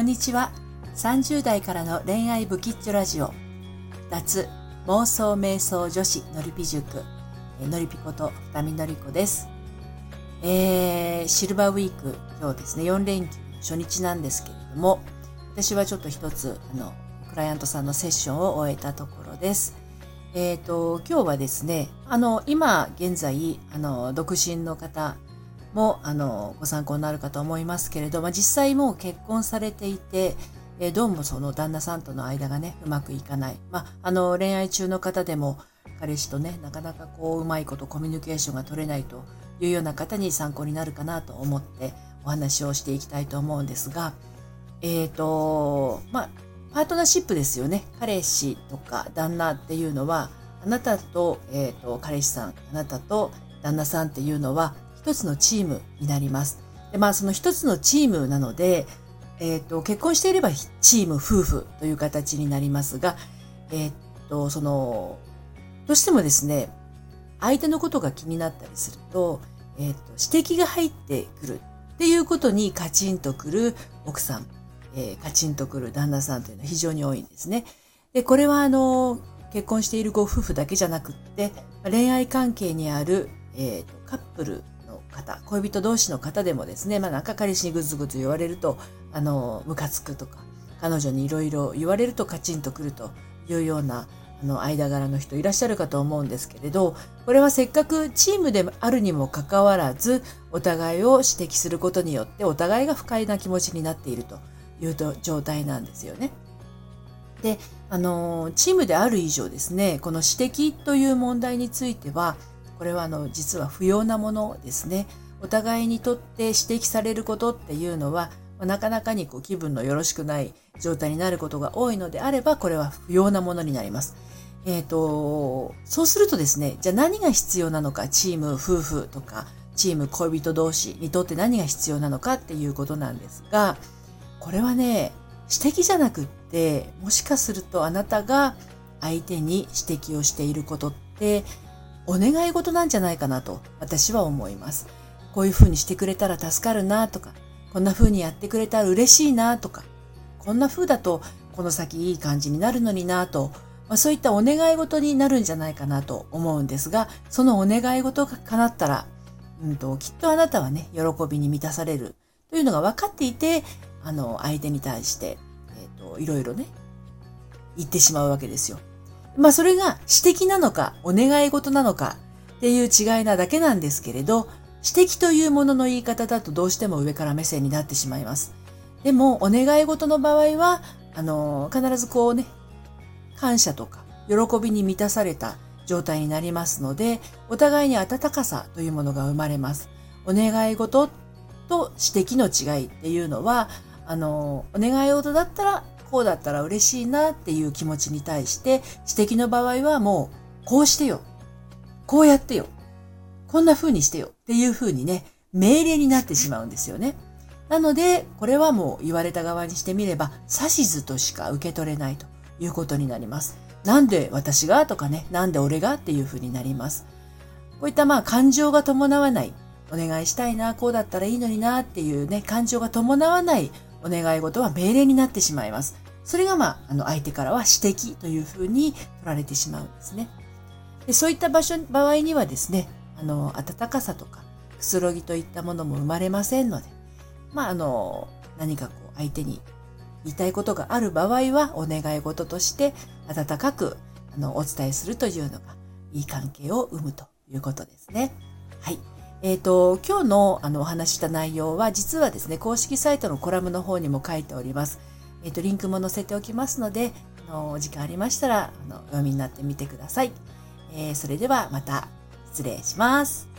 こんにちは。30代からの恋愛ブキッチョラジオ。脱妄想瞑想女子のりぴ塾。のりぴこと二見のりこです。えー、シルバーウィーク、今日ですね、4連休初日なんですけれども、私はちょっと一つ、あの、クライアントさんのセッションを終えたところです。えっ、ー、と、今日はですね、あの、今現在、あの、独身の方、もあのご参考になるかと思いますけれど、まあ、実際もう結婚されていて、えー、どうもその旦那さんとの間がねうまくいかない、まあ、あの恋愛中の方でも彼氏とねなかなかこううまいことコミュニケーションが取れないというような方に参考になるかなと思ってお話をしていきたいと思うんですがえっ、ー、とまあパートナーシップですよね。彼氏とか旦那っていうのはあなたと,、えーと彼氏さんあなたと旦那さんっていうのは一つのチームになります。でまあその一つのチームなので、えっ、と結婚していればチーム夫婦という形になりますが、えっ、とそのどうしてもですね相手のことが気になったりすると,、えっ、と指摘が入ってくるっていうことにカチンとくる奥さん、えー、カチンとくる旦那さんというのは非常に多いんですね。でこれはあの結婚しているご夫婦だけじゃなくって恋愛関係にある、えーとカップル方、恋人同士の方でもですね、まあなんか彼氏にぐずぐず言われると、あの、ムカつくとか、彼女にいろいろ言われるとカチンとくるというような、あの、間柄の人いらっしゃるかと思うんですけれど、これはせっかくチームであるにもかかわらず、お互いを指摘することによって、お互いが不快な気持ちになっているという状態なんですよね。で、あの、チームである以上ですね、この指摘という問題については、これはあの実は不要なものですね。お互いにとって指摘されることっていうのは、なかなかにこう気分のよろしくない状態になることが多いのであれば、これは不要なものになります。えっ、ー、と、そうするとですね、じゃあ何が必要なのか、チーム、夫婦とか、チーム、恋人同士にとって何が必要なのかっていうことなんですが、これはね、指摘じゃなくって、もしかするとあなたが相手に指摘をしていることって、お願い事なんじゃないかなと私は思います。こういうふうにしてくれたら助かるなとか、こんな風にやってくれたら嬉しいなとか、こんな風だとこの先いい感じになるのになと、まあ、そういったお願い事になるんじゃないかなと思うんですが、そのお願い事が叶ったら、うんと、きっとあなたはね、喜びに満たされるというのが分かっていて、あの、相手に対して、えっ、ー、と、いろいろね、言ってしまうわけですよ。まあそれが指摘なのかお願い事なのかっていう違いなだけなんですけれど、指摘というものの言い方だとどうしても上から目線になってしまいます。でもお願い事の場合は、あの、必ずこうね、感謝とか喜びに満たされた状態になりますので、お互いに温かさというものが生まれます。お願い事と指摘の違いっていうのは、あの、お願い事だったらこうだったら嬉しいなっていう気持ちに対して、指摘の場合はもう、こうしてよ。こうやってよ。こんな風にしてよ。っていう風にね、命令になってしまうんですよね。なので、これはもう言われた側にしてみれば、指図としか受け取れないということになります。なんで私がとかね、なんで俺がっていう風になります。こういったまあ感情が伴わない、お願いしたいな、こうだったらいいのになっていうね、感情が伴わないお願い事は命令になってしまいます。それがまあ、あの相手からは指摘というふうに取られてしまうんですね。でそういった場所、場合にはですね、あの、温かさとか、くつろぎといったものも生まれませんので、まあ、あの、何かこう、相手に言いたいことがある場合は、お願い事として温かく、あの、お伝えするというのが、いい関係を生むということですね。はい。えっ、ー、と、今日のあのお話した内容は、実はですね、公式サイトのコラムの方にも書いております。えっ、ー、と、リンクも載せておきますので、あのお時間ありましたら、あの、お読みになってみてください。えー、それではまた失礼します。